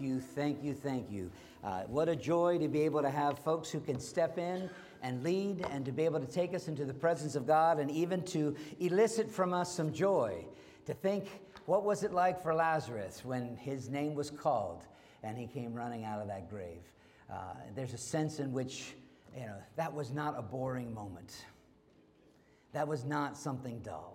you, thank you, thank you. Uh, what a joy to be able to have folks who can step in and lead and to be able to take us into the presence of God and even to elicit from us some joy. To think, what was it like for Lazarus when his name was called and he came running out of that grave? Uh, there's a sense in which, you know, that was not a boring moment. That was not something dull.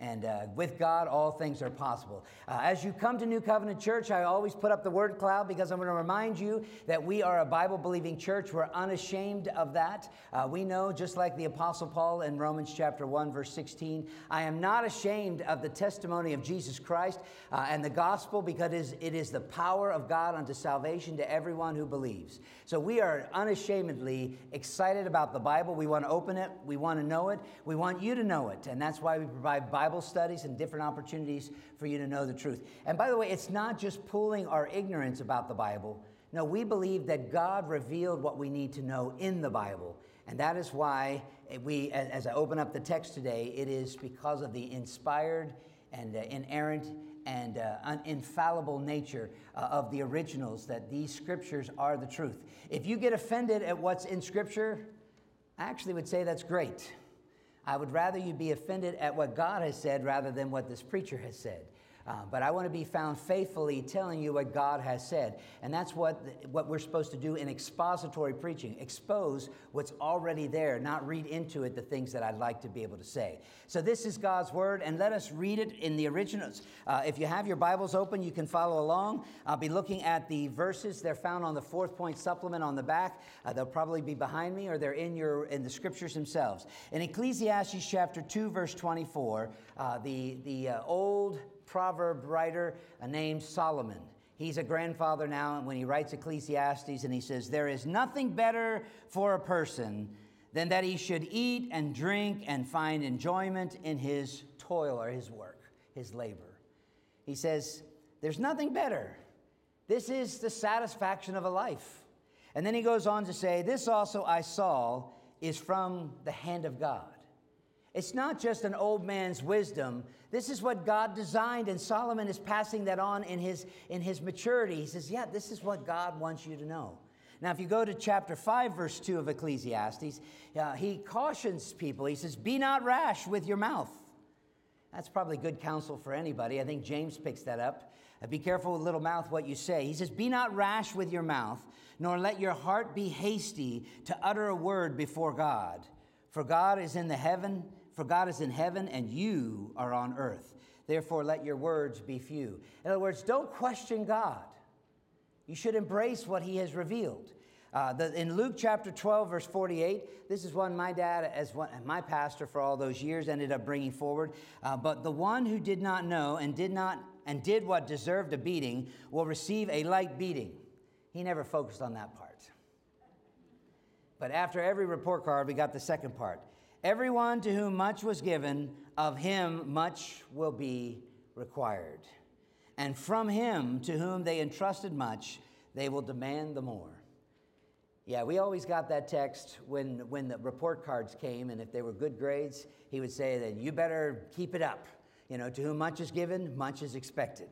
And uh, with God, all things are possible. Uh, as you come to New Covenant Church, I always put up the word cloud because I'm going to remind you that we are a Bible believing church. We're unashamed of that. Uh, we know, just like the Apostle Paul in Romans chapter 1, verse 16, I am not ashamed of the testimony of Jesus Christ uh, and the gospel because it is, it is the power of God unto salvation to everyone who believes. So we are unashamedly excited about the Bible. We want to open it, we want to know it, we want you to know it. And that's why we provide Bible Bible studies and different opportunities for you to know the truth. And by the way, it's not just pooling our ignorance about the Bible. No, we believe that God revealed what we need to know in the Bible. And that is why we, as I open up the text today, it is because of the inspired and uh, inerrant and uh, infallible nature uh, of the originals that these scriptures are the truth. If you get offended at what's in scripture, I actually would say that's great. I would rather you be offended at what God has said rather than what this preacher has said. Uh, but I want to be found faithfully telling you what God has said. And that's what, what we're supposed to do in expository preaching expose what's already there, not read into it the things that I'd like to be able to say. So, this is God's word, and let us read it in the originals. Uh, if you have your Bibles open, you can follow along. I'll be looking at the verses. They're found on the fourth point supplement on the back. Uh, they'll probably be behind me, or they're in, your, in the scriptures themselves. In Ecclesiastes chapter 2, verse 24, uh, the, the uh, old proverb writer named Solomon. He's a grandfather now, and when he writes Ecclesiastes, and he says, There is nothing better for a person than that he should eat and drink and find enjoyment in his toil or his work, his labor. He says, There's nothing better. This is the satisfaction of a life. And then he goes on to say, This also I saw is from the hand of God. It's not just an old man's wisdom. This is what God designed, and Solomon is passing that on in his, in his maturity. He says, Yeah, this is what God wants you to know. Now, if you go to chapter 5, verse 2 of Ecclesiastes, uh, he cautions people. He says, Be not rash with your mouth. That's probably good counsel for anybody. I think James picks that up. Uh, be careful with little mouth what you say. He says, Be not rash with your mouth, nor let your heart be hasty to utter a word before God. For God is in the heaven for God is in heaven and you are on earth. Therefore, let your words be few. In other words, don't question God. You should embrace what he has revealed. Uh, the, in Luke chapter 12, verse 48, this is one my dad, as one, my pastor for all those years, ended up bringing forward. Uh, but the one who did not know and did not and did what deserved a beating will receive a light beating. He never focused on that part. But after every report card, we got the second part. Everyone to whom much was given, of him much will be required. And from him to whom they entrusted much, they will demand the more. Yeah, we always got that text when, when the report cards came, and if they were good grades, he would say that you better keep it up. You know, to whom much is given, much is expected.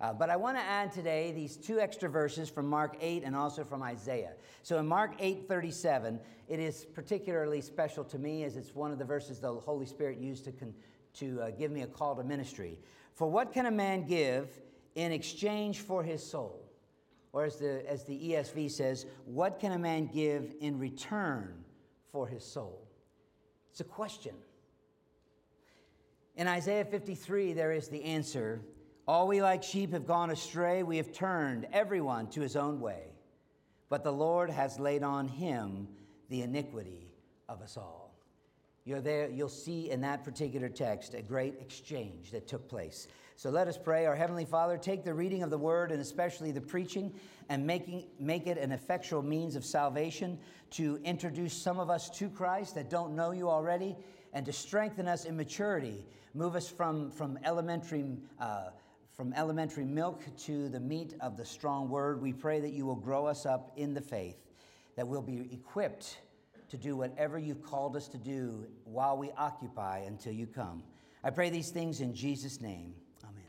Uh, but I want to add today these two extra verses from Mark 8 and also from Isaiah. So in Mark 8 37, it is particularly special to me as it's one of the verses the Holy Spirit used to, con- to uh, give me a call to ministry. For what can a man give in exchange for his soul? Or as the, as the ESV says, what can a man give in return for his soul? It's a question. In Isaiah 53, there is the answer all we like sheep have gone astray. We have turned everyone to his own way. But the Lord has laid on him the iniquity of us all. You're there, you'll see in that particular text a great exchange that took place. So let us pray. Our Heavenly Father, take the reading of the word and especially the preaching and making, make it an effectual means of salvation to introduce some of us to Christ that don't know you already and to strengthen us in maturity. Move us from, from elementary. Uh, from elementary milk to the meat of the strong word. We pray that you will grow us up in the faith, that we'll be equipped to do whatever you've called us to do while we occupy until you come. I pray these things in Jesus' name. Amen.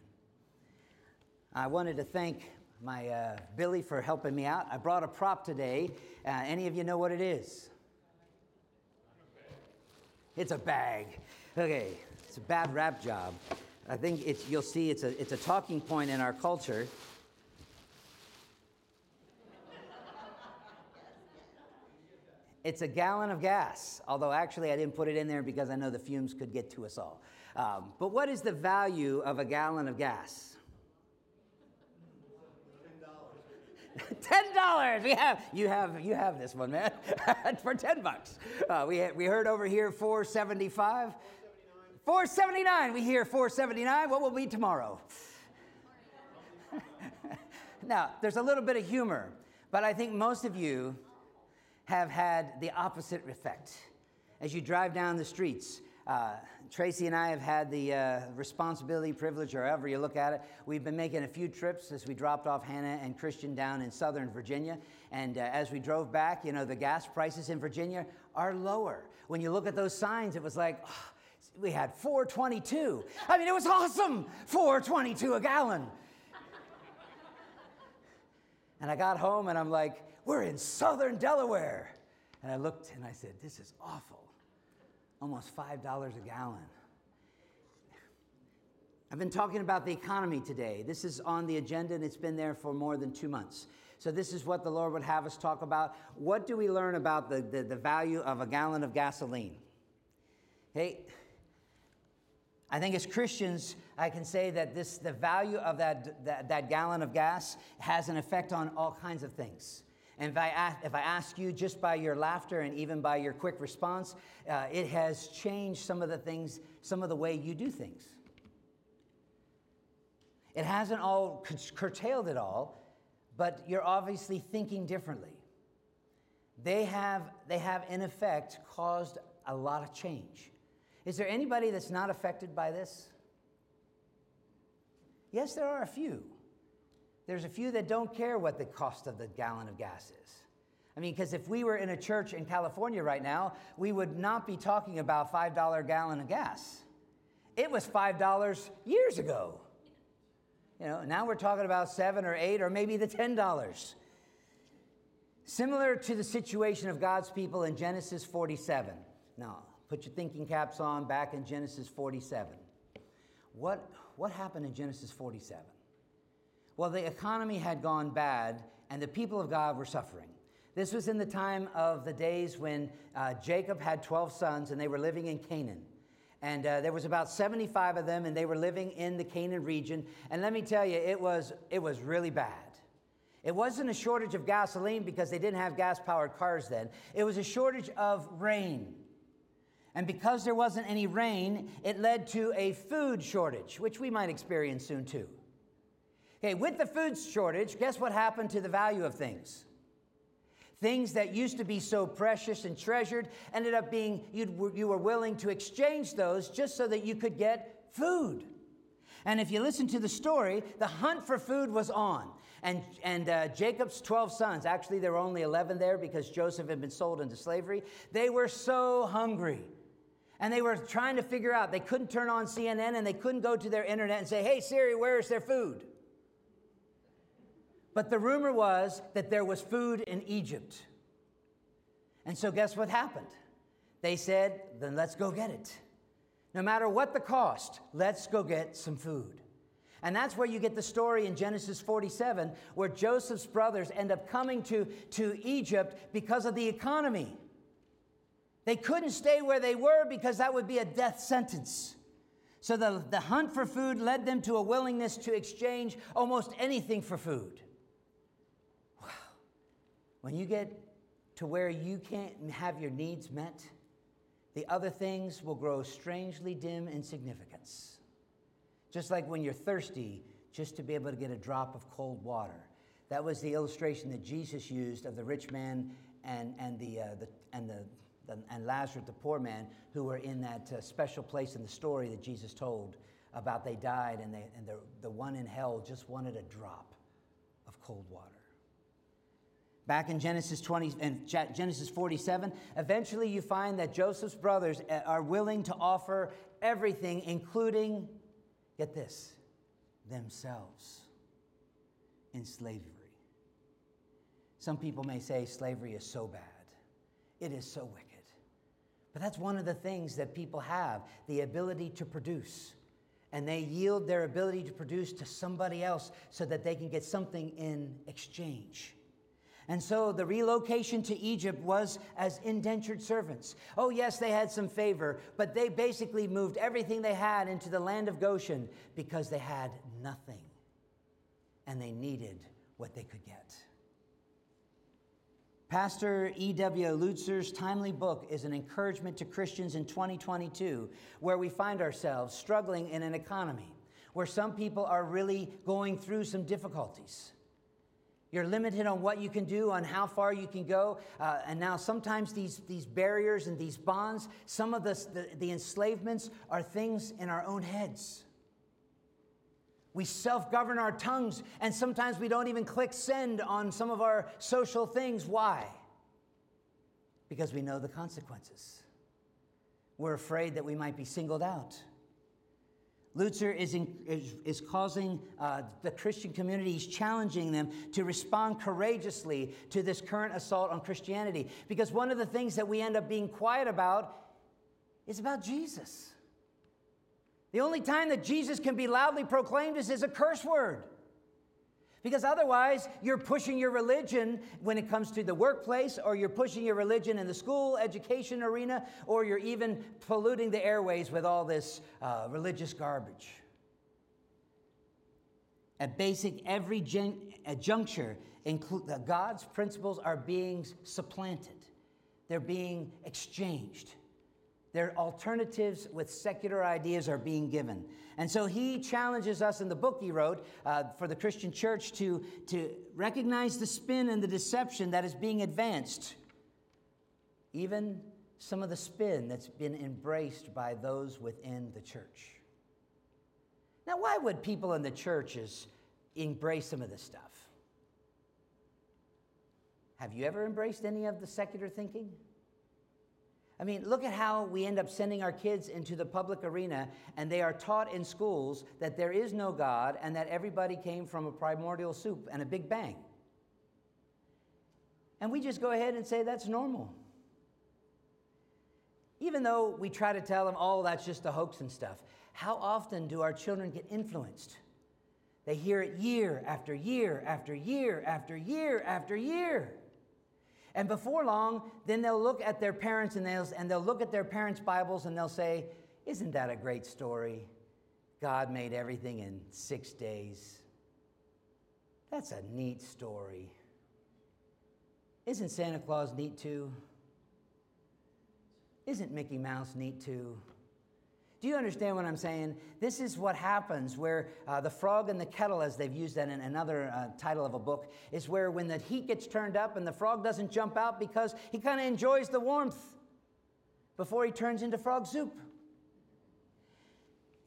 I wanted to thank my uh, Billy for helping me out. I brought a prop today. Uh, any of you know what it is? It's a bag. Okay, it's a bad wrap job. I think it's, you'll see it's a, it's a talking point in our culture. It's a gallon of gas, although actually I didn't put it in there because I know the fumes could get to us all. Um, but what is the value of a gallon of gas? ten dollars. We have you have you have this one, man, for ten bucks. Uh, we we heard over here four seventy five. 479. We hear 479. What will be tomorrow? now, there's a little bit of humor, but I think most of you have had the opposite effect. As you drive down the streets, uh, Tracy and I have had the uh, responsibility, privilege, or however you look at it. We've been making a few trips as we dropped off Hannah and Christian down in southern Virginia. And uh, as we drove back, you know, the gas prices in Virginia are lower. When you look at those signs, it was like, oh, we had 422. I mean, it was awesome. 422 a gallon. and I got home and I'm like, we're in southern Delaware. And I looked and I said, this is awful. Almost $5 a gallon. I've been talking about the economy today. This is on the agenda and it's been there for more than two months. So, this is what the Lord would have us talk about. What do we learn about the, the, the value of a gallon of gasoline? Hey, I think as Christians, I can say that this, the value of that, that, that gallon of gas has an effect on all kinds of things. And if I, ask, if I ask you just by your laughter and even by your quick response, uh, it has changed some of the things, some of the way you do things. It hasn't all curtailed it all, but you're obviously thinking differently. They have, they have, in effect, caused a lot of change. Is there anybody that's not affected by this? Yes, there are a few. There's a few that don't care what the cost of the gallon of gas is. I mean, because if we were in a church in California right now, we would not be talking about $5 gallon of gas. It was $5 years ago. You know, now we're talking about 7 or 8 or maybe the $10. Similar to the situation of God's people in Genesis 47. Now, Put your thinking caps on back in Genesis 47. What, what happened in Genesis 47? Well, the economy had gone bad and the people of God were suffering. This was in the time of the days when uh, Jacob had 12 sons and they were living in Canaan. And uh, there was about 75 of them and they were living in the Canaan region. And let me tell you, it was, it was really bad. It wasn't a shortage of gasoline because they didn't have gas powered cars then, it was a shortage of rain. And because there wasn't any rain, it led to a food shortage, which we might experience soon too. Okay, with the food shortage, guess what happened to the value of things? Things that used to be so precious and treasured ended up being, you were willing to exchange those just so that you could get food. And if you listen to the story, the hunt for food was on. And, and uh, Jacob's 12 sons, actually, there were only 11 there because Joseph had been sold into slavery, they were so hungry and they were trying to figure out, they couldn't turn on CNN and they couldn't go to their internet and say, hey, Siri, where is their food? But the rumor was that there was food in Egypt. And so, guess what happened? They said, then let's go get it. No matter what the cost, let's go get some food. And that's where you get the story in Genesis 47, where Joseph's brothers end up coming to, to Egypt because of the economy. They couldn't stay where they were because that would be a death sentence. So the, the hunt for food led them to a willingness to exchange almost anything for food. Wow. When you get to where you can't have your needs met, the other things will grow strangely dim in significance. Just like when you're thirsty, just to be able to get a drop of cold water. That was the illustration that Jesus used of the rich man and, and, the, uh, the, and the and Lazarus, the poor man, who were in that uh, special place in the story that Jesus told about they died and, they, and the, the one in hell just wanted a drop of cold water. Back in Genesis 20 and Genesis 47, eventually you find that Joseph's brothers uh, are willing to offer everything, including, get this, themselves. in slavery. Some people may say slavery is so bad, it is so wicked. But that's one of the things that people have the ability to produce. And they yield their ability to produce to somebody else so that they can get something in exchange. And so the relocation to Egypt was as indentured servants. Oh, yes, they had some favor, but they basically moved everything they had into the land of Goshen because they had nothing and they needed what they could get. Pastor E.W. Lutzer's timely book is an encouragement to Christians in 2022, where we find ourselves struggling in an economy where some people are really going through some difficulties. You're limited on what you can do, on how far you can go. Uh, and now, sometimes these, these barriers and these bonds, some of the, the, the enslavements are things in our own heads. We self govern our tongues, and sometimes we don't even click send on some of our social things. Why? Because we know the consequences. We're afraid that we might be singled out. Lutzer is, in, is, is causing uh, the Christian community, he's challenging them to respond courageously to this current assault on Christianity. Because one of the things that we end up being quiet about is about Jesus. The only time that Jesus can be loudly proclaimed is as a curse word. Because otherwise, you're pushing your religion when it comes to the workplace, or you're pushing your religion in the school, education arena, or you're even polluting the airways with all this uh, religious garbage. At basic, every gen- juncture, include, uh, God's principles are being supplanted, they're being exchanged. Their alternatives with secular ideas are being given. And so he challenges us in the book he wrote uh, for the Christian church to, to recognize the spin and the deception that is being advanced, even some of the spin that's been embraced by those within the church. Now, why would people in the churches embrace some of this stuff? Have you ever embraced any of the secular thinking? I mean, look at how we end up sending our kids into the public arena and they are taught in schools that there is no God and that everybody came from a primordial soup and a big bang. And we just go ahead and say that's normal. Even though we try to tell them, oh, that's just a hoax and stuff, how often do our children get influenced? They hear it year after year after year after year after year. And before long, then they'll look at their parents and they'll, and they'll look at their parents' Bibles and they'll say, Isn't that a great story? God made everything in six days. That's a neat story. Isn't Santa Claus neat too? Isn't Mickey Mouse neat too? Do you understand what I'm saying? This is what happens where uh, the frog in the kettle, as they've used that in another uh, title of a book, is where when the heat gets turned up and the frog doesn't jump out because he kind of enjoys the warmth before he turns into frog soup.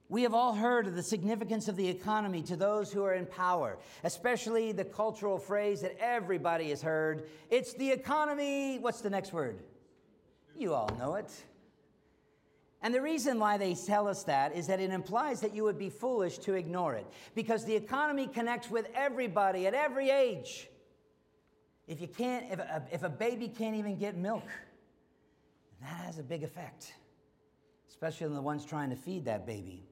We have all heard of the significance of the economy to those who are in power, especially the cultural phrase that everybody has heard it's the economy. What's the next word? You all know it. And the reason why they tell us that is that it implies that you would be foolish to ignore it because the economy connects with everybody at every age. If you can't, if a, if a baby can't even get milk, that has a big effect, especially on the ones trying to feed that baby.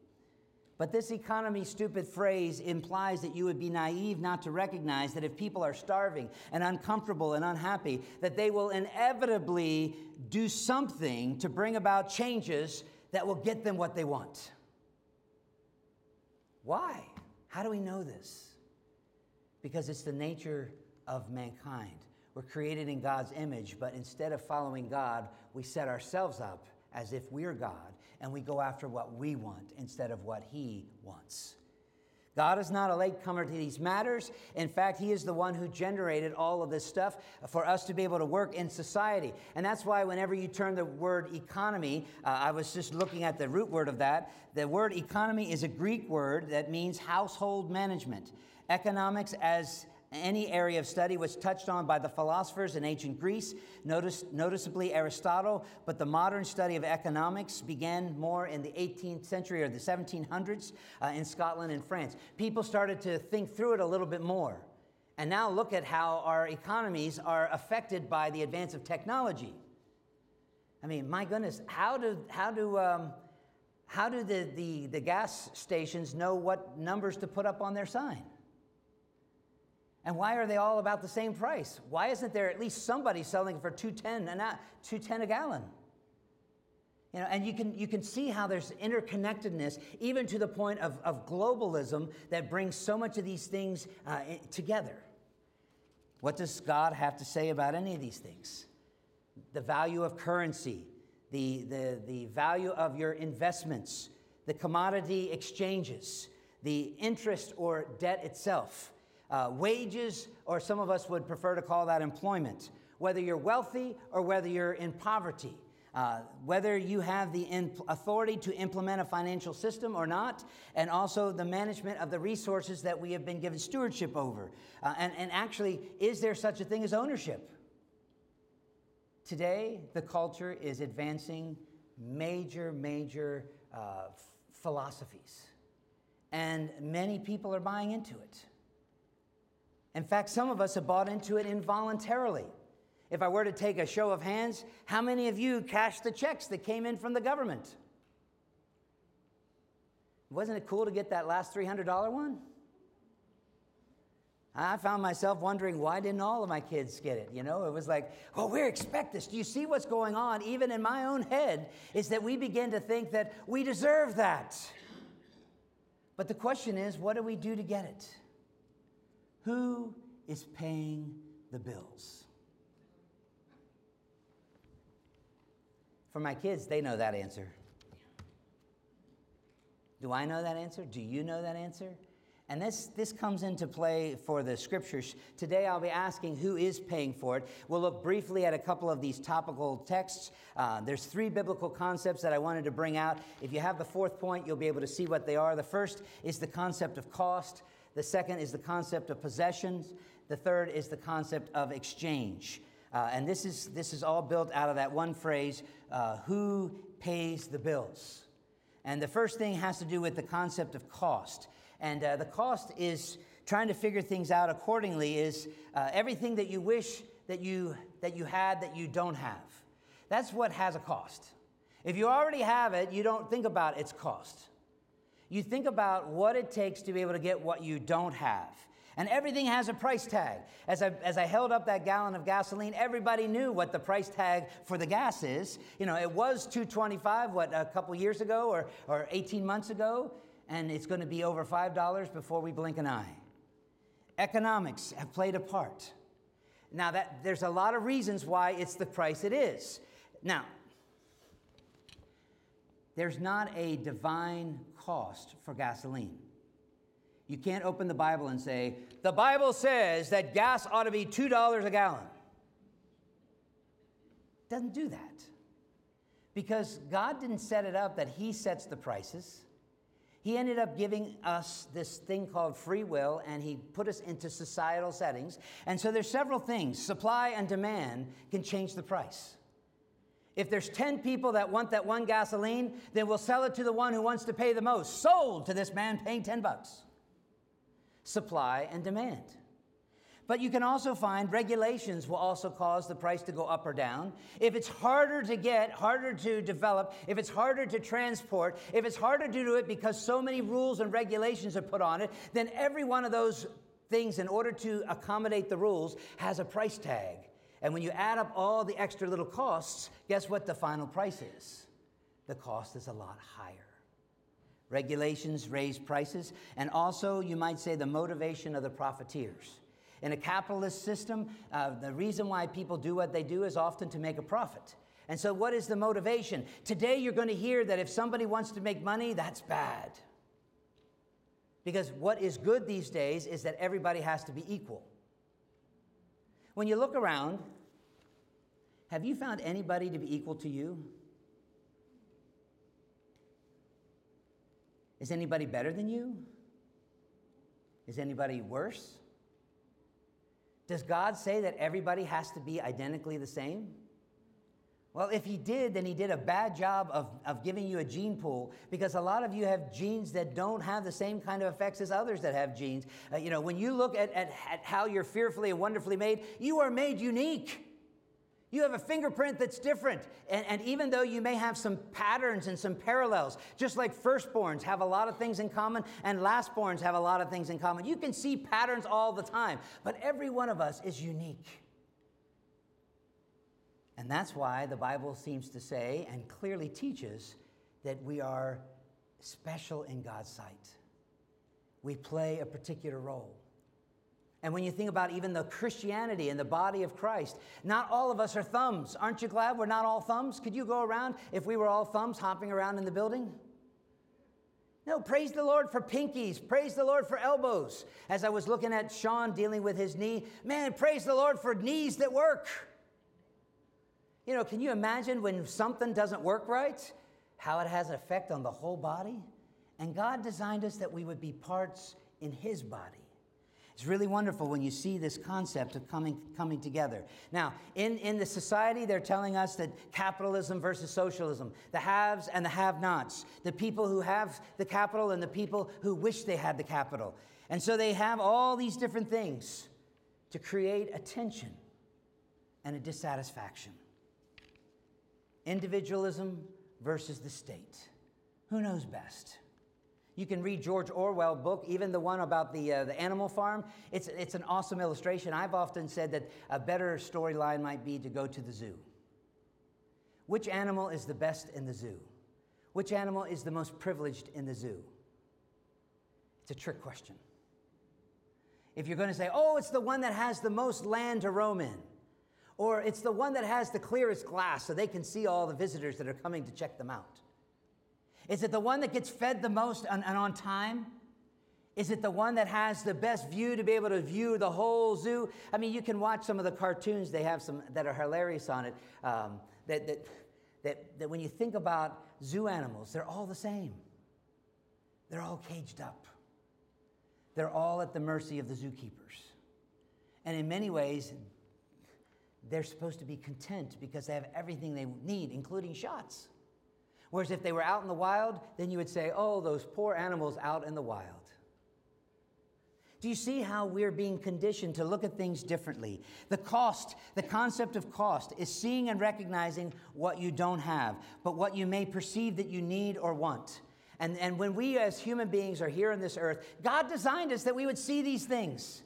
But this economy stupid phrase implies that you would be naive not to recognize that if people are starving and uncomfortable and unhappy, that they will inevitably do something to bring about changes that will get them what they want. Why? How do we know this? Because it's the nature of mankind. We're created in God's image, but instead of following God, we set ourselves up as if we're God and we go after what we want instead of what He wants. God is not a latecomer to these matters. In fact, He is the one who generated all of this stuff for us to be able to work in society. And that's why, whenever you turn the word economy, uh, I was just looking at the root word of that. The word economy is a Greek word that means household management. Economics, as any area of study was touched on by the philosophers in ancient Greece, notice, noticeably Aristotle, but the modern study of economics began more in the 18th century or the 1700s uh, in Scotland and France. People started to think through it a little bit more. And now look at how our economies are affected by the advance of technology. I mean, my goodness, how do, how do, um, how do the, the, the gas stations know what numbers to put up on their sign? And why are they all about the same price? Why isn't there at least somebody selling for 210 and not 210 a gallon? You know, and you can, you can see how there's interconnectedness, even to the point of, of globalism that brings so much of these things uh, together. What does God have to say about any of these things? The value of currency, the, the, the value of your investments, the commodity exchanges, the interest or debt itself, uh, wages, or some of us would prefer to call that employment, whether you're wealthy or whether you're in poverty uh, whether you have the authority to implement a financial system or not, and also the management of the resources that we have been given stewardship over. Uh, and, and actually, is there such a thing as ownership? Today, the culture is advancing major, major uh, philosophies, and many people are buying into it. In fact, some of us have bought into it involuntarily. If I were to take a show of hands, how many of you cashed the checks that came in from the government? Wasn't it cool to get that last $300 one? I found myself wondering why didn't all of my kids get it? You know, it was like, well, we expect this. Do you see what's going on? Even in my own head, is that we begin to think that we deserve that. But the question is, what do we do to get it? Who is paying the bills? For my kids, they know that answer. Do I know that answer? Do you know that answer? And this, this comes into play for the scriptures. Today I'll be asking who is paying for it. We'll look briefly at a couple of these topical texts. Uh, there's three biblical concepts that I wanted to bring out. If you have the fourth point, you'll be able to see what they are. The first is the concept of cost, the second is the concept of possessions, the third is the concept of exchange. Uh, and this is, this is all built out of that one phrase uh, who pays the bills? And the first thing has to do with the concept of cost. And uh, the cost is trying to figure things out accordingly, is uh, everything that you wish that you, that you had that you don't have. That's what has a cost. If you already have it, you don't think about its cost. You think about what it takes to be able to get what you don't have. And everything has a price tag. As I, as I held up that gallon of gasoline, everybody knew what the price tag for the gas is. You know, it was 225 what, a couple years ago or, or 18 months ago, and it's going to be over $5 before we blink an eye. Economics have played a part. Now, that, there's a lot of reasons why it's the price it is. Now, there's not a divine cost for gasoline. You can't open the Bible and say, the Bible says that gas ought to be $2 a gallon. Doesn't do that. Because God didn't set it up that He sets the prices. He ended up giving us this thing called free will, and He put us into societal settings. And so there's several things. Supply and demand can change the price. If there's 10 people that want that one gasoline, then we'll sell it to the one who wants to pay the most. Sold to this man paying 10 bucks supply and demand. But you can also find regulations will also cause the price to go up or down. If it's harder to get, harder to develop, if it's harder to transport, if it's harder to do it because so many rules and regulations are put on it, then every one of those things, in order to accommodate the rules, has a price tag. And when you add up all the extra little costs, guess what the final price is? The cost is a lot higher. Regulations raise prices, and also, you might say, the motivation of the profiteers. In a capitalist system, uh, the reason why people do what they do is often to make a profit. And so, what is the motivation? Today, you're going to hear that if somebody wants to make money, that's bad. Because what is good these days is that everybody has to be equal. When you look around, have you found anybody to be equal to you? Is anybody better than you? Is anybody worse? Does God say that everybody has to be identically the same? Well, if he did, then he did a bad job of, of giving you a gene pool because a lot of you have genes that don't have the same kind of effects as others that have genes. Uh, you know, when you look at, at, at how you're fearfully and wonderfully made, you are made unique. You have a fingerprint that's different. And, and, even though you may have some patterns and some parallels, just like firstborns have a lot of things in common and lastborns have a lot of things in common, you can see patterns all the time. But every one of us is unique. And that's why the Bible seems to say and clearly teaches that we are special in God's sight. We play a particular role. And when you think about even the Christianity and the body of Christ, not all of us are thumbs. Aren't you glad we're not all thumbs? Could you go around if we were all thumbs hopping around in the building? No, praise the Lord for pinkies. Praise the Lord for elbows. As I was looking at Sean dealing with his knee, man, praise the Lord for knees that work. You know, can you imagine when something doesn't work right, how it has an effect on the whole body? And God designed us that we would be parts in His body. It's really wonderful when you see this concept of coming, coming together. Now, in, in the society, they're telling us that capitalism versus socialism, the haves and the have nots, the people who have the capital and the people who wish they had the capital. And so they have all these different things to create a tension and a dissatisfaction individualism versus the state. Who knows best? You can read George Orwell book, even the one about the, uh, the animal farm. It's, it's an awesome illustration. I've often said that a better storyline might be to go to the zoo. Which animal is the best in the zoo? Which animal is the most privileged in the zoo? It's a trick question. If you're going to say, oh, it's the one that has the most land to roam in, or it's the one that has the clearest glass so they can see all the visitors that are coming to check them out. Is it the one that gets fed the most and, on time? Is it the one that has the best view to be able to view the whole zoo? I mean, you can watch some of the cartoons, they have some that are hilarious on it. Um, that, that, that, that when you think about zoo animals, they're all the same. They're all caged up, they're all at the mercy of the zookeepers. And in many ways, they're supposed to be content because they have everything they need, including shots. Whereas if they were out in the wild, then you would say, oh, those poor animals out in the wild. Do you see how we're being conditioned to look at things differently? The cost, the concept of cost, is seeing and recognizing what you don't have, but what you may perceive that you need or want. And, and when we as human beings are here on this earth, God designed us that we would see these things.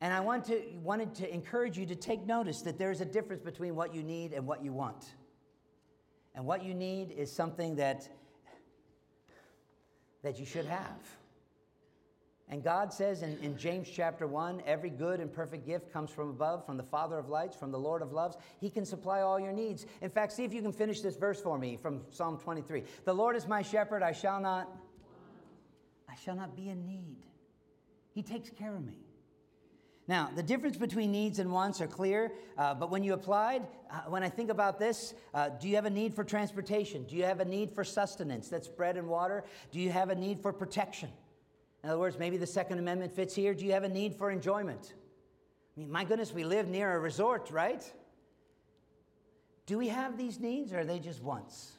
And I want to, wanted to encourage you to take notice that there's a difference between what you need and what you want. And what you need is something that, that you should have. And God says in, in James chapter 1 every good and perfect gift comes from above, from the Father of lights, from the Lord of loves. He can supply all your needs. In fact, see if you can finish this verse for me from Psalm 23. The Lord is my shepherd, I shall not I shall not be in need. He takes care of me. Now, the difference between needs and wants are clear, uh, but when you applied, uh, when I think about this, uh, do you have a need for transportation? Do you have a need for sustenance? That's bread and water. Do you have a need for protection? In other words, maybe the Second Amendment fits here. Do you have a need for enjoyment? I mean, my goodness, we live near a resort, right? Do we have these needs or are they just wants?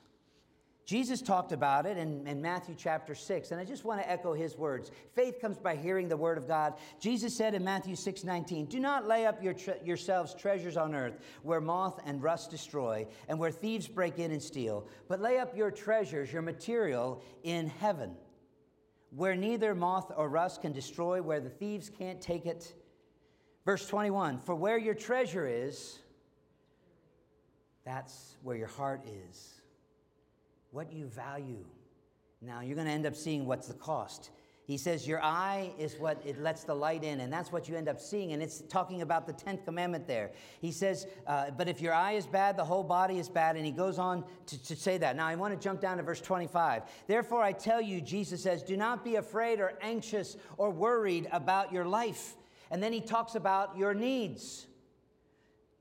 Jesus talked about it in, in, Matthew chapter 6, and I just want to echo his words. Faith comes by hearing the word of God. Jesus said in Matthew 6 19, Do not lay up your tre- yourselves treasures on earth where moth and rust destroy and where thieves break in and steal, but lay up your treasures, your material, in heaven, where neither moth or rust can destroy, where the thieves can't take it. Verse 21 For where your treasure is, that's where your heart is what you value. Now, you're going to end up seeing what's the cost. He says, Your eye is what it lets the light in, and that's what you end up seeing. And it's talking about the 10th commandment there. He says, uh, But if your eye is bad, the whole body is bad. And he goes on to, to say that. Now, I want to jump down to verse 25. Therefore, I tell you, Jesus says, Do not be afraid or anxious or worried about your life. And then he talks about your needs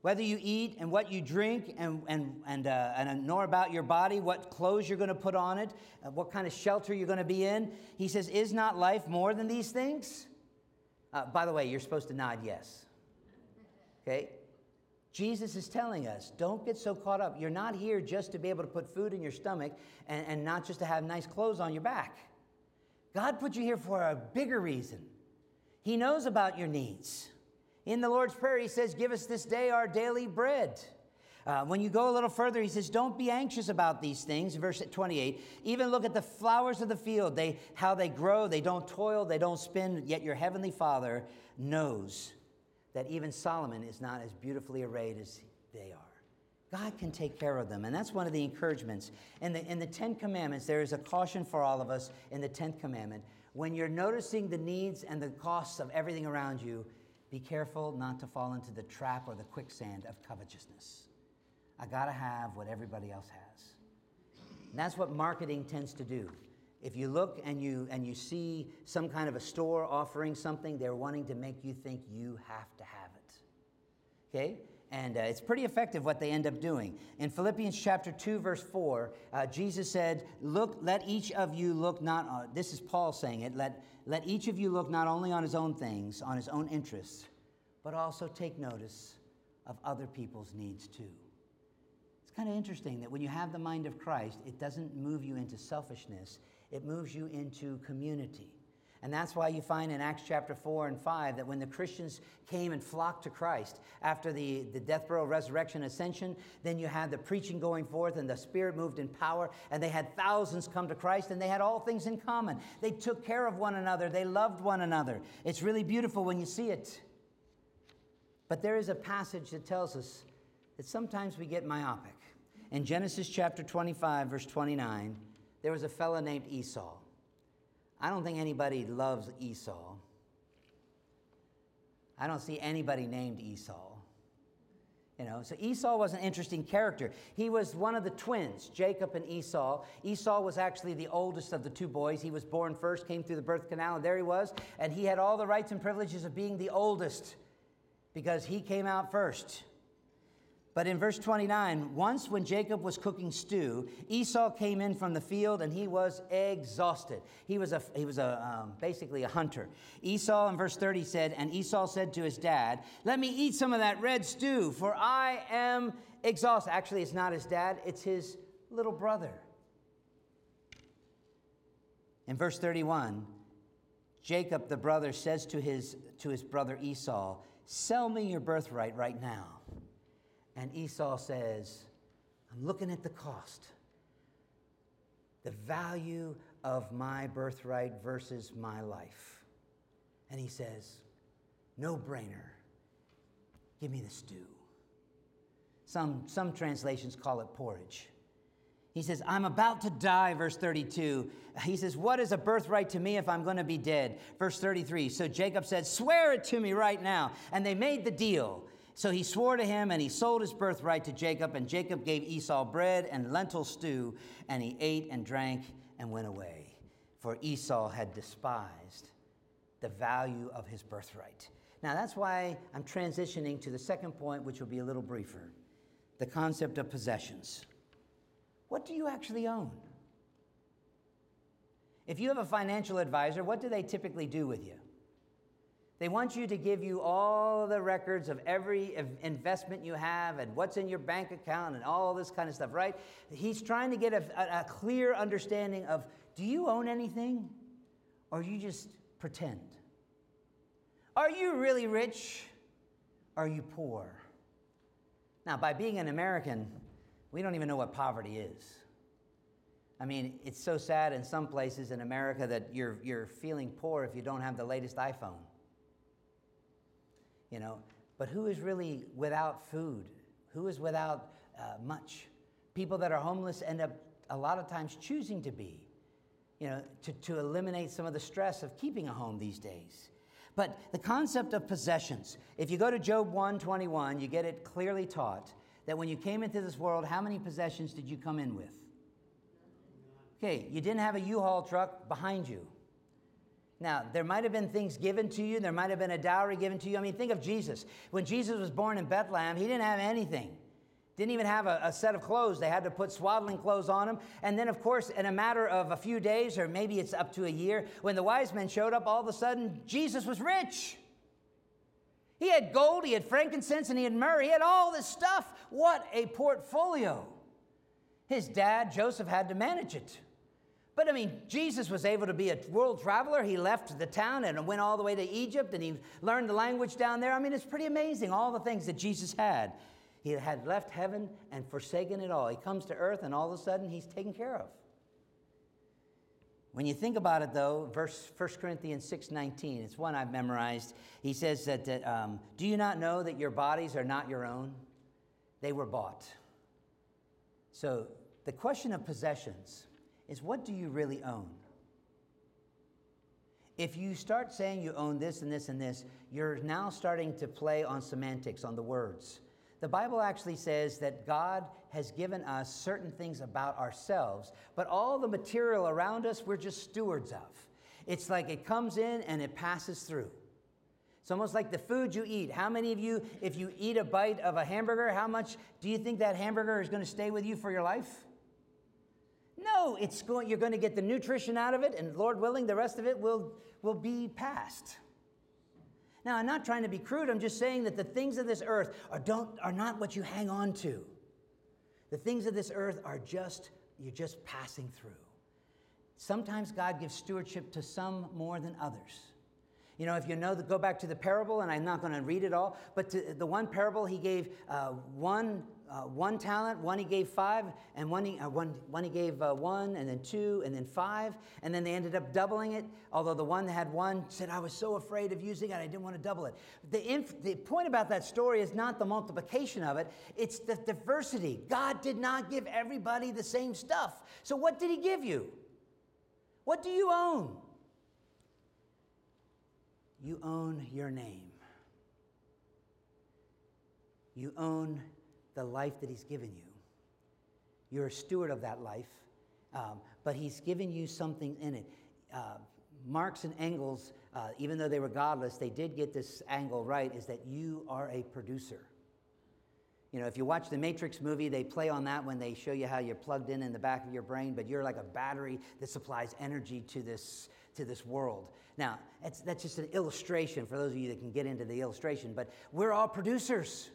whether you eat and what you drink and, and, and, uh, and nor about your body, what clothes you're going to put on it, uh, what kind of shelter you're going to be in. He says, Is not life more than these things? Uh, by the way, you're supposed to nod yes. Okay? Jesus is telling us don't get so caught up. You're not here just to be able to put food in your stomach and, and not just to have nice clothes on your back. God put you here for a bigger reason. He knows about your needs. In the Lord's Prayer, He says, Give us this day our daily bread. Uh, when you go a little further, he says, Don't be anxious about these things. Verse 28 Even look at the flowers of the field, they, how they grow. They don't toil, they don't spin, yet your heavenly Father knows that even Solomon is not as beautifully arrayed as they are. God can take care of them. And that's one of the encouragements. In the, in the Ten Commandments, there is a caution for all of us in the Tenth Commandment. When you're noticing the needs and the costs of everything around you, be careful not to fall into the trap or the quicksand of covetousness. I got to have what everybody else has. And that's what marketing tends to do. If you look and you, and you see some kind of a store offering something, they're wanting to make you think you have to have it. Okay? And uh, it's pretty effective what they end up doing. In Philippians chapter 2, verse 4, uh, Jesus said, Look, let each of you look not on, this is Paul saying it, let, let each of you look not only on his own things, on his own interests, but also take notice of other people's needs too It's kind of interesting that when you have the mind of Christ, it doesn't move you into selfishness, it moves you into community. And that's why you find in Acts chapter 4 and 5 that when the Christians came and flocked to Christ after the, the death, burial, resurrection, ascension, then you had the preaching going forth and the Spirit moved in power, and they had thousands come to Christ, and they had all things in common. They took care of one another, they loved one another. It's really beautiful when you see it. But there is a passage that tells us that sometimes we get myopic. In Genesis chapter 25, verse 29, there was a fellow named Esau. I don't think anybody loves Esau. I don't see anybody named Esau. You know, so Esau was an interesting character. He was one of the twins, Jacob and Esau. Esau was actually the oldest of the two boys. He was born first, came through the birth canal, and there he was. And he had all the rights and privileges of being the oldest because he came out first. But in verse 29, once when Jacob was cooking stew, Esau came in from the field and he was exhausted. He was, a, he was a, um, basically a hunter. Esau in verse 30 said, And Esau said to his dad, Let me eat some of that red stew, for I am exhausted. Actually, it's not his dad, it's his little brother. In verse 31, Jacob, the brother, says to his, to his brother Esau, Sell me your birthright right now. And Esau says, I'm looking at the cost, the value of my birthright versus my life. And he says, No brainer. Give me the stew. Some, some translations call it porridge. He says, I'm about to die, verse 32. He says, What is a birthright to me if I'm going to be dead? Verse 33. So Jacob said, Swear it to me right now. And they made the deal. So he swore to him, and he sold his birthright to Jacob. And Jacob gave Esau bread and lentil stew, and he ate and drank and went away. For Esau had despised the value of his birthright. Now, that's why I'm transitioning to the second point, which will be a little briefer the concept of possessions. What do you actually own? If you have a financial advisor, what do they typically do with you? They want you to give you all the records of every investment you have and what's in your bank account and all this kind of stuff, right? He's trying to get a, a clear understanding of do you own anything or you just pretend? Are you really rich? Are you poor? Now, by being an American, we don't even know what poverty is. I mean, it's so sad in some places in America that you're, you're feeling poor if you don't have the latest iPhone you know. But who is really without food? Who is without uh, much? People that are homeless end up a lot of times choosing to be, you know, to, to eliminate some of the stress of keeping a home these days. But the concept of possessions, if you go to Job 121, you get it clearly taught that when you came into this world, how many possessions did you come in with? Okay, you didn't have a U-Haul truck behind you. Now, there might have been things given to you, there might have been a dowry given to you. I mean, think of Jesus. When Jesus was born in Bethlehem, he didn't have anything. Didn't even have a, a, set of clothes. They had to put swaddling clothes on him. And then, of course, in a matter of a few days, or maybe it's up to a year, when the wise men showed up, all of a sudden, Jesus was rich. He had gold, he had frankincense, and he had myrrh. He had all this stuff. What a portfolio. His dad, Joseph, had to manage it. But I mean, Jesus was able to be a world traveler. He left the town and went all the way to Egypt and he learned the language down there. I mean, it's pretty amazing all the things that Jesus had. He had left heaven and forsaken it all. He comes to earth and all of a sudden he's taken care of. When you think about it, though, verse 1 Corinthians 6.19, it's one I've memorized. He says that, that um, do you not know that your bodies are not your own? They were bought. So the question of possessions is what do you really own? If you start saying you own this and this and this, you're now starting to play on semantics, on the words. The Bible actually says that God has given us certain things about ourselves, but all the material around us, we're just stewards of. It's like it comes in and it passes through. It's almost like the food you eat. How many of you, if you eat a bite of a hamburger, how much do you think that hamburger is going to stay with you for your life? No, it's going, you're going to get the nutrition out of it, and Lord willing, the rest of it will, will be passed. Now, I'm not trying to be crude. I'm just saying that the things of this earth are, don't, are not what you hang on to. The things of this earth are just, you're just passing through. Sometimes God gives stewardship to some more than others. You know, if you know, the, go back to the parable, and I'm not going to read it all, but the one parable, he gave uh, one uh, one talent, one he gave five, and one he, uh, one, one he gave uh, one, and then two, and then five, and then they ended up doubling it. Although the one that had one said, I was so afraid of using it, I didn't want to double it. The, inf- the point about that story is not the multiplication of it, it's the diversity. God did not give everybody the same stuff. So, what did he give you? What do you own? You own your name. You own the life that He's given you. You're a steward of that life, um, but He's given you something in it. Uh, Marx and Engels, uh, even though they were godless, they did get this angle right is that you are a producer. You know, if you watch the Matrix movie, they play on that when they show you how you're plugged in in the back of your brain, but you're like a battery that supplies energy to this, to this world. Now, that's just an illustration for those of you that can get into the illustration, but we're all producers.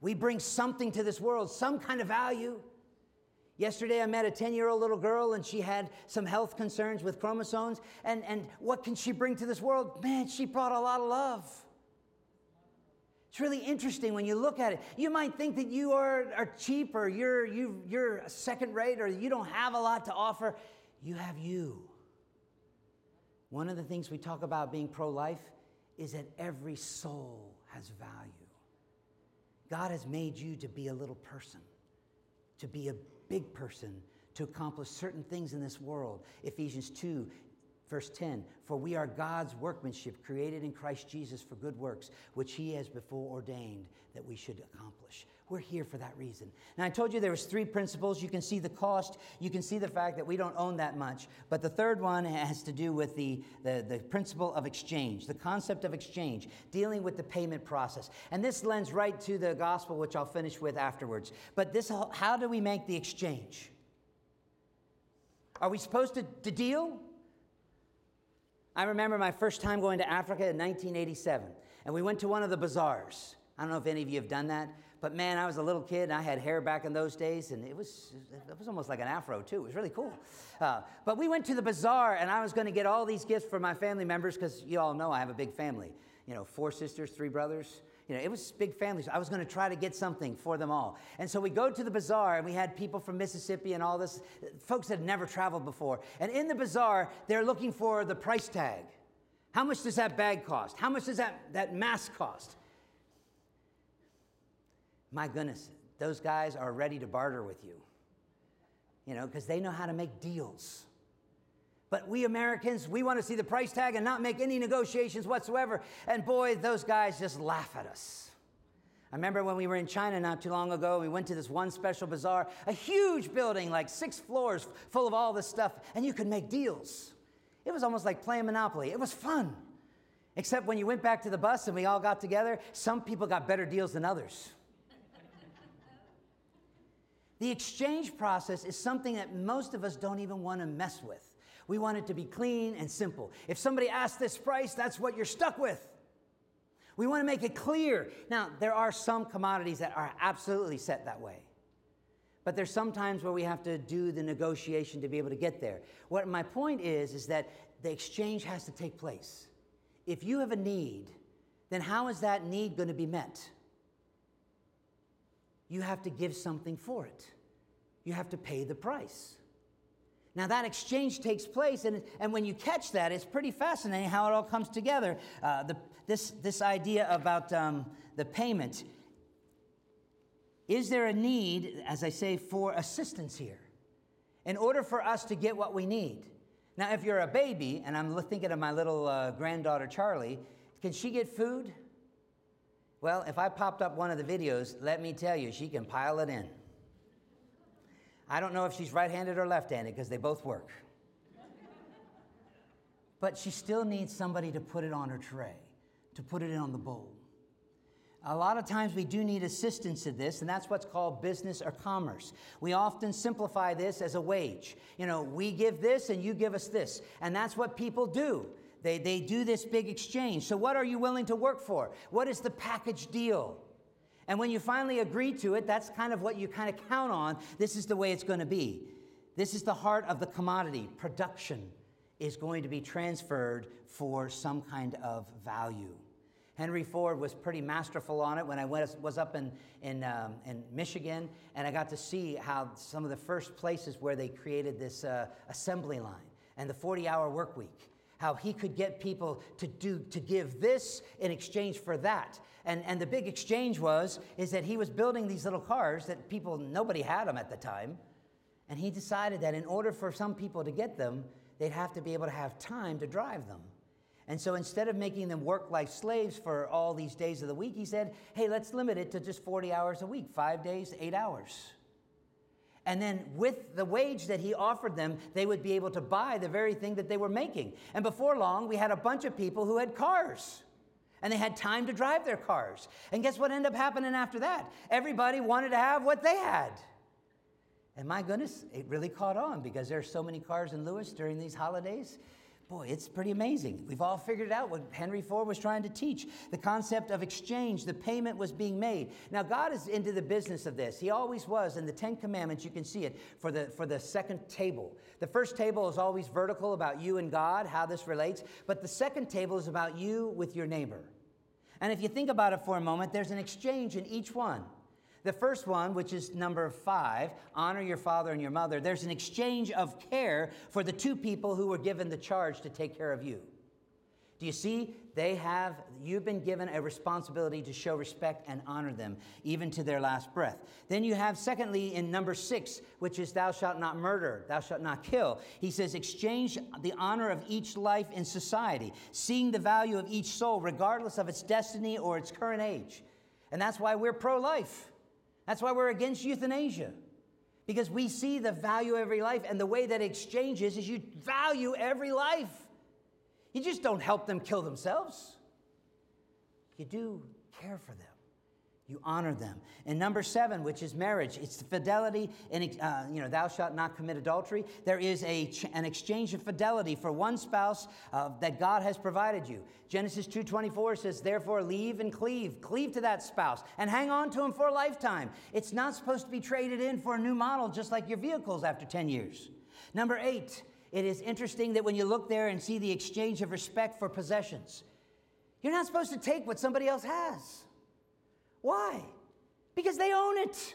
We bring something to this world, some kind of value. Yesterday, I met a 10 year old little girl and she had some health concerns with chromosomes. And, and what can she bring to this world? Man, she brought a lot of love. It's really interesting when you look at it. You might think that you are, are cheap or you're, you, you're second rate or you don't have a lot to offer. You have you. One of the things we talk about being pro life is that every soul has value. God has made you to be a little person, to be a big person, to accomplish certain things in this world. Ephesians 2, verse 10 For we are God's workmanship, created in Christ Jesus for good works, which He has before ordained that we should accomplish. We're here for that reason. Now, I told you there was three principles. You can see the cost. You can see the fact that we don't own that much. But the third one has to do with the, the, the principle of exchange, the concept of exchange, dealing with the payment process. And this lends right to the gospel, which I'll finish with afterwards. But this, how do we make the exchange? Are we supposed to, to deal? I remember my first time going to Africa in 1987, and we went to one of the bazaars. I don't know if any of you have done that. But man, I was a little kid and I had hair back in those days, and it was, it was almost like an afro, too. It was really cool. Uh, but we went to the bazaar, and I was going to get all these gifts for my family members because you all know I have a big family. You know, four sisters, three brothers. You know, it was big families. I was going to try to get something for them all. And so we go to the bazaar, and we had people from Mississippi and all this, folks that had never traveled before. And in the bazaar, they're looking for the price tag. How much does that bag cost? How much does that, that mask cost? My goodness, those guys are ready to barter with you, you know, because they know how to make deals. But we Americans, we want to see the price tag and not make any negotiations whatsoever. And boy, those guys just laugh at us. I remember when we were in China not too long ago, we went to this one special bazaar, a huge building, like six floors, full of all this stuff, and you could make deals. It was almost like playing Monopoly. It was fun. Except when you went back to the bus and we all got together, some people got better deals than others. The exchange process is something that most of us don't even want to mess with. We want it to be clean and simple. If somebody asks this price, that's what you're stuck with. We want to make it clear. Now, there are some commodities that are absolutely set that way. But there's some times where we have to do the negotiation to be able to get there. What my point is is that the exchange has to take place. If you have a need, then how is that need going to be met? You have to give something for it. You have to pay the price. Now, that exchange takes place, and, and when you catch that, it's pretty fascinating how it all comes together. Uh, the, this, this idea about um, the payment. Is there a need, as I say, for assistance here? In order for us to get what we need. Now, if you're a baby, and I'm thinking of my little uh, granddaughter Charlie, can she get food? Well, if I popped up one of the videos, let me tell you, she can pile it in. I don't know if she's right handed or left handed because they both work. but she still needs somebody to put it on her tray, to put it in on the bowl. A lot of times we do need assistance in this, and that's what's called business or commerce. We often simplify this as a wage. You know, we give this and you give us this. And that's what people do. They, they do this big exchange. So, what are you willing to work for? What is the package deal? And when you finally agree to it, that's kind of what you kind of count on. This is the way it's going to be. This is the heart of the commodity. Production is going to be transferred for some kind of value. Henry Ford was pretty masterful on it when I went, was up in, in, um, in Michigan, and I got to see how some of the first places where they created this uh, assembly line and the 40 hour work week how he could get people to do to give this in exchange for that. And, and the big exchange was is that he was building these little cars that people nobody had them at the time. And he decided that in order for some people to get them they'd have to be able to have time to drive them. And so instead of making them work like slaves for all these days of the week he said hey let's limit it to just 40 hours a week five days eight hours and then with the wage that he offered them, they would be able to buy the very thing that they were making. And before long, we had a bunch of people who had cars and they had time to drive their cars. And guess what ended up happening after that? Everybody wanted to have what they had. And my goodness, it really caught on because there are so many cars in Lewis during these holidays. Boy, it's pretty amazing. We've all figured out what Henry Ford was trying to teach the concept of exchange, the payment was being made. Now, God is into the business of this. He always was. In the Ten Commandments, you can see it for the, for the second table. The first table is always vertical about you and God, how this relates, but the second table is about you with your neighbor. And if you think about it for a moment, there's an exchange in each one. The first one, which is number five, honor your father and your mother, there's an exchange of care for the two people who were given the charge to take care of you. Do you see? They have, you've been given a responsibility to show respect and honor them, even to their last breath. Then you have, secondly, in number six, which is, thou shalt not murder, thou shalt not kill. He says, exchange the honor of each life in society, seeing the value of each soul, regardless of its destiny or its current age. And that's why we're pro life. That's why we're against euthanasia. Because we see the value of every life, and the way that exchanges is you value every life. You just don't help them kill themselves. You do care for them. You honor them. And number seven, which is marriage, it's the fidelity, and uh, you know, thou shalt not commit adultery. There is a an exchange of fidelity for one spouse uh, that God has provided you. Genesis 2:24 says, "Therefore leave and cleave, cleave to that spouse, and hang on to him for a lifetime." It's not supposed to be traded in for a new model, just like your vehicles after 10 years. Number eight, it is interesting that when you look there and see the exchange of respect for possessions, you're not supposed to take what somebody else has. Why? Because they own it.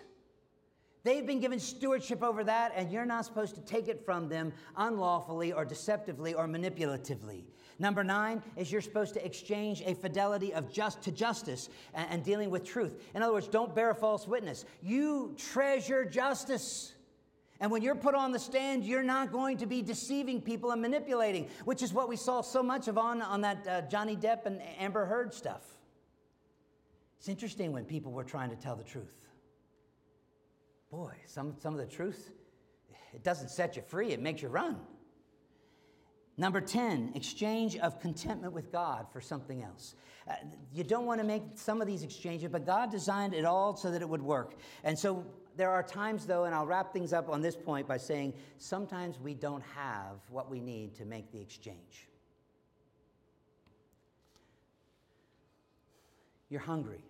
They've been given stewardship over that, and you're not supposed to take it from them unlawfully or deceptively or manipulatively. Number nine is you're supposed to exchange a fidelity of just to justice and, and dealing with truth. In other words, don't bear false witness. You treasure justice. And when you're put on the stand, you're not going to be deceiving people and manipulating, which is what we saw so much of on, on that uh, Johnny Depp and Amber Heard stuff. It's interesting when people were trying to tell the truth. Boy, some, some of the truth, it doesn't set you free, it makes you run. Number 10, exchange of contentment with God for something else. Uh, you don't want to make some of these exchanges, but God designed it all so that it would work. And so there are times, though, and I'll wrap things up on this point by saying sometimes we don't have what we need to make the exchange. you're hungry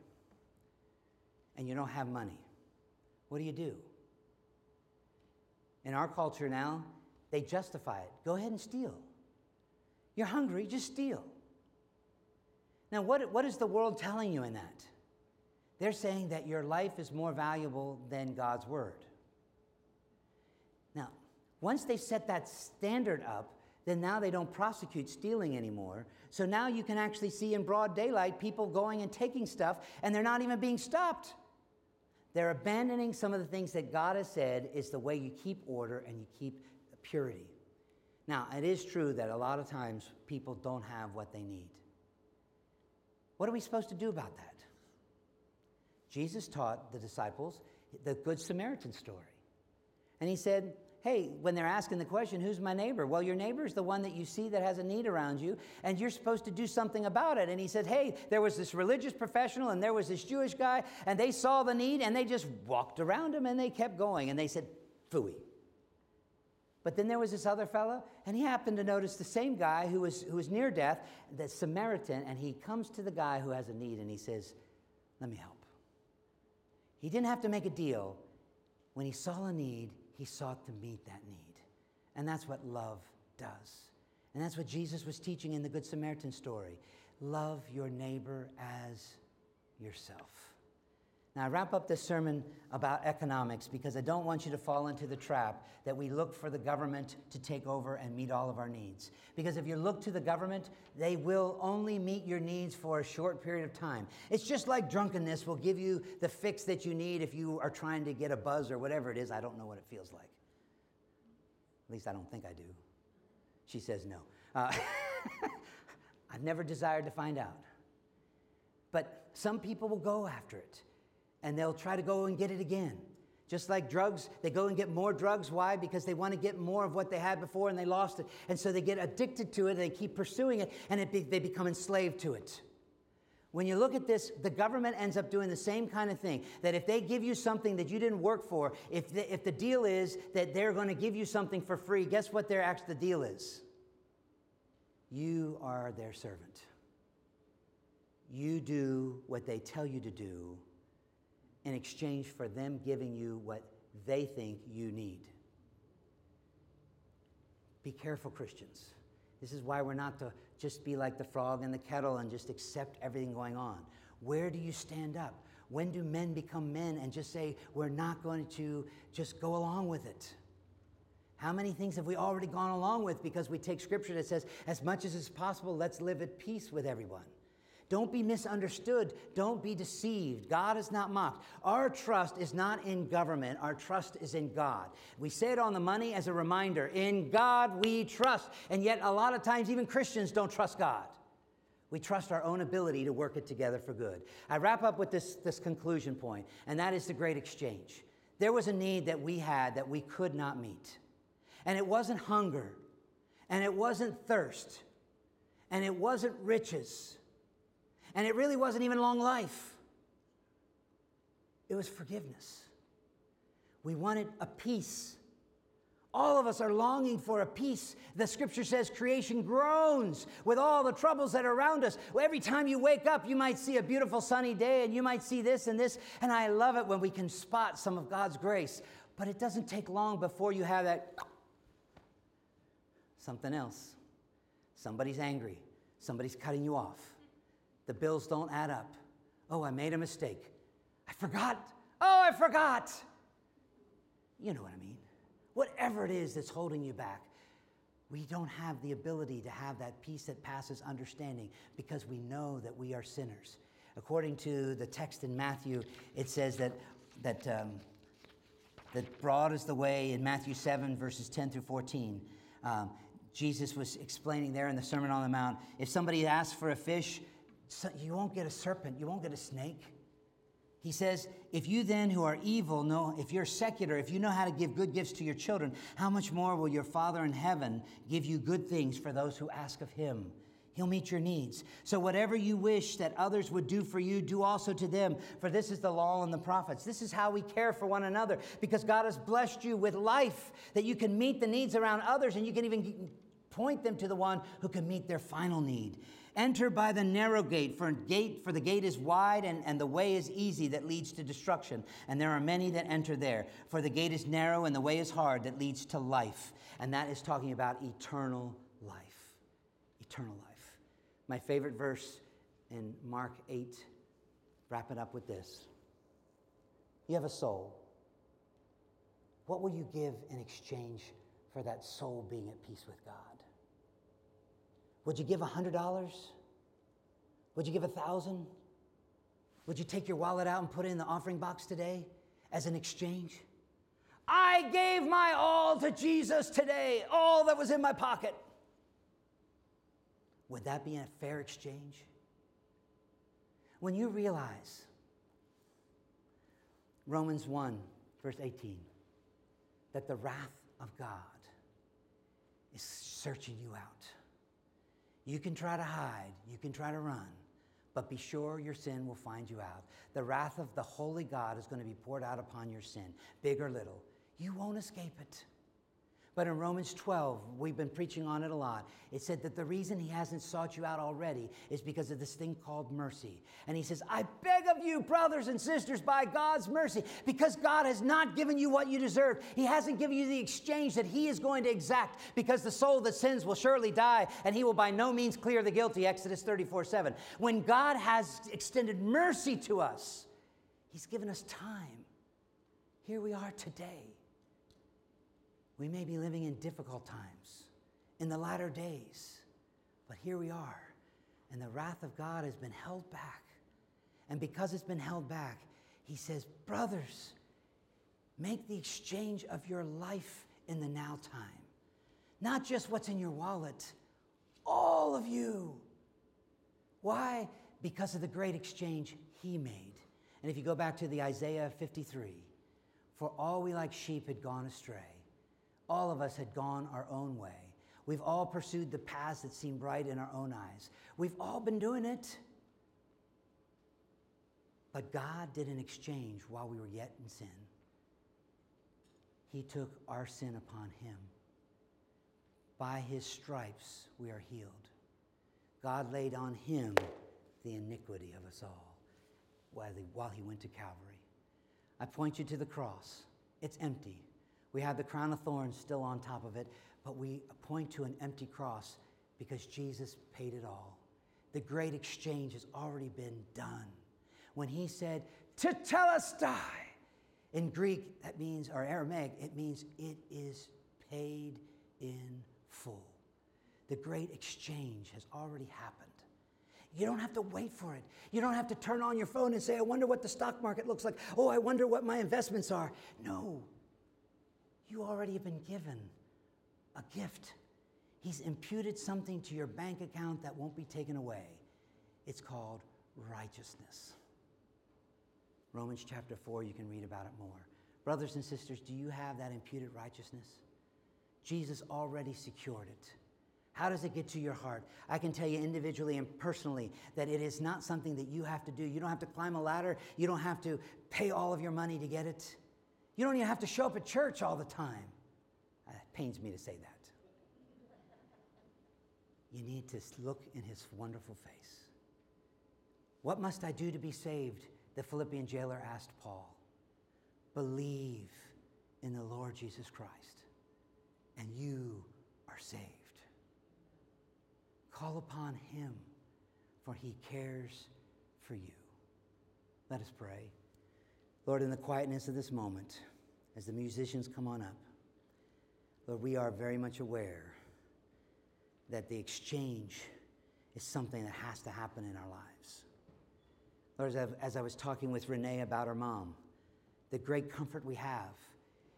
and you don't have money. What do you do? In our culture now, they justify it. Go ahead and steal. You're hungry, just steal. Now, what, what is the world telling you in that? They're saying that your life is more valuable than God's word. Now, once they've set that standard up, then now they don't prosecute stealing anymore. So now you can actually see in broad daylight people going and taking stuff, and they're not even being stopped. They're abandoning some of the things that God has said is the way you keep order and you keep purity. Now, it is true that a lot of times people don't have what they need. What are we supposed to do about that? Jesus taught the disciples the Good Samaritan story. And he said, hey, when they're asking the question, who's my neighbor? Well, your neighbor is the one that you see that has a need around you, and you're supposed to do something about it. And he said, hey, there was this religious professional, and there was this Jewish guy, and they saw the need, and they just walked around him, and they kept going. And they said, phooey. But then there was this other fellow, and he happened to notice the same guy who was, who was near death, the Samaritan, and he comes to the guy who has a need, and he says, let me help. He didn't have to make a deal. When he saw a need, he sought to meet that need. And that's what love does. And that's what Jesus was teaching in the Good Samaritan story. Love your neighbor as yourself. Now, I wrap up this sermon about economics because I don't want you to fall into the trap that we look for the government to take over and meet all of our needs. Because if you look to the government, they will only meet your needs for a short period of time. It's just like drunkenness will give you the fix that you need if you are trying to get a buzz or whatever it is. I don't know what it feels like. At least I don't think I do. She says no. Uh, I've never desired to find out. But some people will go after it and they'll try to go and get it again. Just like drugs, they go and get more drugs. Why? Because they want to get more of what they had before and they lost it. And so they get addicted to it and they keep pursuing it and be, they become enslaved to it. When you look at this, the government ends up doing the same kind of thing. That if they give you something that you didn't work for, if the, if the deal is that they're going to give you something for free, guess what their actual deal is? You are their servant. You do what they tell you to do in exchange for them giving you what they think you need. Be careful, Christians. This is why we're not to just be like the frog in the kettle and just accept everything going on. Where do you stand up? When do men become men and just say, we're not going to just go along with it? How many things have we already gone along with because we take scripture that says, as much as is possible, let's live at peace with everyone? Don't be misunderstood. Don't be deceived. God is not mocked. Our trust is not in government, our trust is in God. We say it on the money as a reminder in God we trust. And yet, a lot of times, even Christians don't trust God. We trust our own ability to work it together for good. I wrap up with this, this conclusion point, and that is the great exchange. There was a need that we had that we could not meet. And it wasn't hunger, and it wasn't thirst, and it wasn't riches and it really wasn't even long life, it was forgiveness. We wanted a peace. All of us are longing for a peace. The scripture says creation groans with all the troubles that are around us. Every time you wake up, you might see a beautiful sunny day and you might see this and this. And I love it when we can spot some of God's grace. But it doesn't take long before you have that something else. Somebody's angry, somebody's cutting you off. The bills don't add up. Oh, I made a mistake. I forgot. Oh, I forgot. You know what I mean. Whatever it is that's holding you back, we don't have the ability to have that peace that passes understanding because we know that we are sinners. According to the text in Matthew, it says that, that, um, that broad is the way in Matthew 7, verses 10 through 14. Um, Jesus was explaining there in the Sermon on the Mount if somebody asks for a fish, you won't get a serpent, you won't get a snake. He says, if you then who are evil know, if you're secular, if you know how to give good gifts to your children, how much more will your Father in heaven give you good things for those who ask of him? He'll meet your needs. So, whatever you wish that others would do for you, do also to them, for this is the law and the prophets. This is how we care for one another, because God has blessed you with life that you can meet the needs around others and you can even point them to the one who can meet their final need. Enter by the narrow gate, for gate for the gate is wide and, and the way is easy that leads to destruction, and there are many that enter there. For the gate is narrow and the way is hard that leads to life, and that is talking about eternal life. Eternal life. My favorite verse in Mark 8, wrap it up with this. You have a soul. What will you give in exchange for that soul being at peace with God? Would you give $100? Would you give a 1000 Would you take your wallet out and put it in the offering box today as an exchange? I gave my all to Jesus today, all that was in my pocket. Would that be a fair exchange? When you realize Romans 1, verse 18, that the wrath of God is searching you out you can try to hide, you can try to run, but be sure your sin will find you out. The wrath of the holy God is going to be poured out upon your sin, big or little. You won't escape it. But in Romans 12, we've been preaching on it a lot. It said that the reason he hasn't sought you out already is because of this thing called mercy. And he says, I beg of you, brothers and sisters, by God's mercy, because God has not given you what you deserve. He hasn't given you the exchange that he is going to exact, because the soul that sins will surely die, and he will by no means clear the guilty. Exodus 34 7. When God has extended mercy to us, he's given us time. Here we are today. We may be living in difficult times, in the latter days, but here we are, and the wrath of God has been held back. And because it's been held back, he says, Brothers, make the exchange of your life in the now time. Not just what's in your wallet, all of you. Why? Because of the great exchange he made. And if you go back to the Isaiah 53, for all we like sheep had gone astray all of us had gone our own way. We've all pursued the paths that seem right in our own eyes. We've all been doing it. But God did an exchange while we were yet in sin. He took our sin upon him. By his stripes we are healed. God laid on him the iniquity of us all while he went to Calvary. I point you to the cross. It's empty. We have the crown of thorns still on top of it, but we point to an empty cross because Jesus paid it all. The great exchange has already been done. When he said, Tetelestai, in Greek, that means, or Aramaic, it means it is paid in full. The great exchange has already happened. You don't have to wait for it. You don't have to turn on your phone and say, I wonder what the stock market looks like. Oh, I wonder what my investments are. No, you already have been given a gift. He's imputed something to your bank account that won't be taken away. It's called righteousness. Romans chapter 4, you can read about it more. Brothers and sisters, do you have that imputed righteousness? Jesus already secured it. How does it get to your heart? I can tell you individually and personally that it is not something that you have to do. You don't have to climb a ladder, you don't have to pay all of your money to get it. You don't even have to show up at church all the time. Uh, it pains me to say that. You need to look in his wonderful face. What must I do to be saved? The Philippian jailer asked Paul. Believe in the Lord Jesus Christ, and you are saved. Call upon him, for he cares for you. Let us pray. Lord, in the quietness of this moment, as the musicians come on up, Lord, we are very much aware that the exchange is something that has to happen in our lives. Lord, as, as I was talking with Renee about her mom, the great comfort we have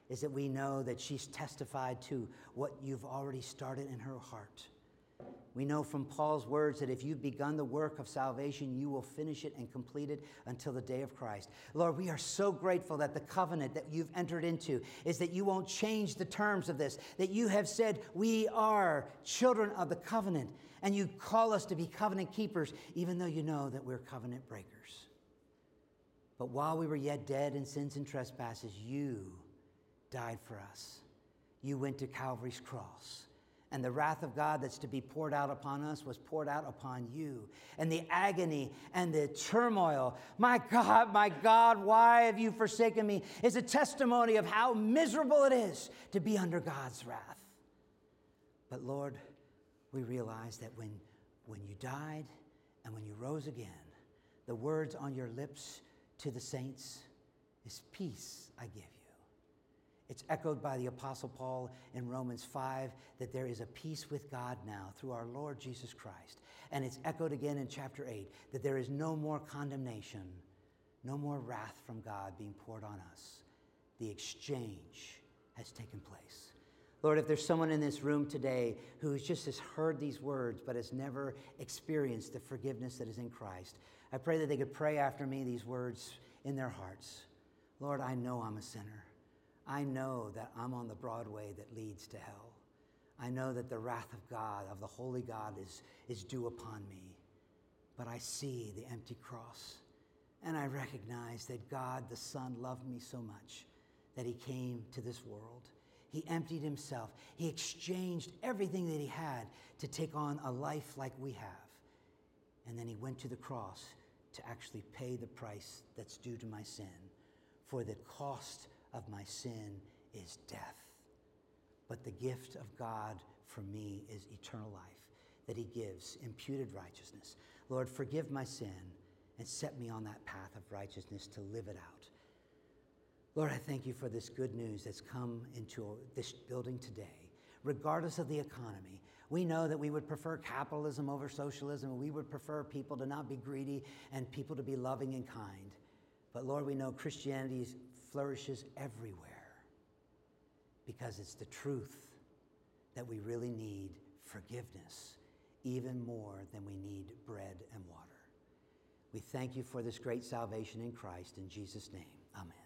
is that we know that she's testified to what you've already started in her heart. We know from Paul's words that if you've begun the work of salvation, you will finish it and complete it until the day of Christ. Lord, we are so grateful that the covenant that you've entered into is that you won't change the terms of this, that you have said, We are children of the covenant, and you call us to be covenant keepers, even though you know that we're covenant breakers. But while we were yet dead in sins and trespasses, you died for us. You went to Calvary's cross and the wrath of God that's to be poured out upon us was poured out upon you. And the agony and the turmoil, my God, my God, why have you forsaken me, is a testimony of how miserable it is to be under God's wrath. But Lord, we realize that when, when you died and when you rose again, the words on your lips to the saints is peace I give you. It's echoed by the Apostle Paul in Romans 5 that there is a peace with God now through our Lord Jesus Christ. And it's echoed again in chapter 8 that there is no more condemnation, no more wrath from God being poured on us. The exchange has taken place. Lord, if there's someone in this room today who just has heard these words but has never experienced the forgiveness that is in Christ, I pray that they could pray after me these words in their hearts. Lord, I know I'm a sinner. I know that I'm on the Broadway that leads to hell. I know that the wrath of God, of the holy God, is, is due upon me. But I see the empty cross. And I recognize that God, the Son, loved me so much that he came to this world. He emptied himself. He exchanged everything that he had to take on a life like we have. And then he went to the cross to actually pay the price that's due to my sin. For the cost of my sin is death. But the gift of God for me is eternal life that He gives, imputed righteousness. Lord, forgive my sin and set me on that path of righteousness to live it out. Lord, I thank you for this good news that's come into this building today. Regardless of the economy, we know that we would prefer capitalism over socialism, we would prefer people to not be greedy and people to be loving and kind. But Lord, we know Christianity flourishes everywhere because it's the truth that we really need forgiveness even more than we need bread and water. We thank you for this great salvation in Christ. In Jesus' name, amen.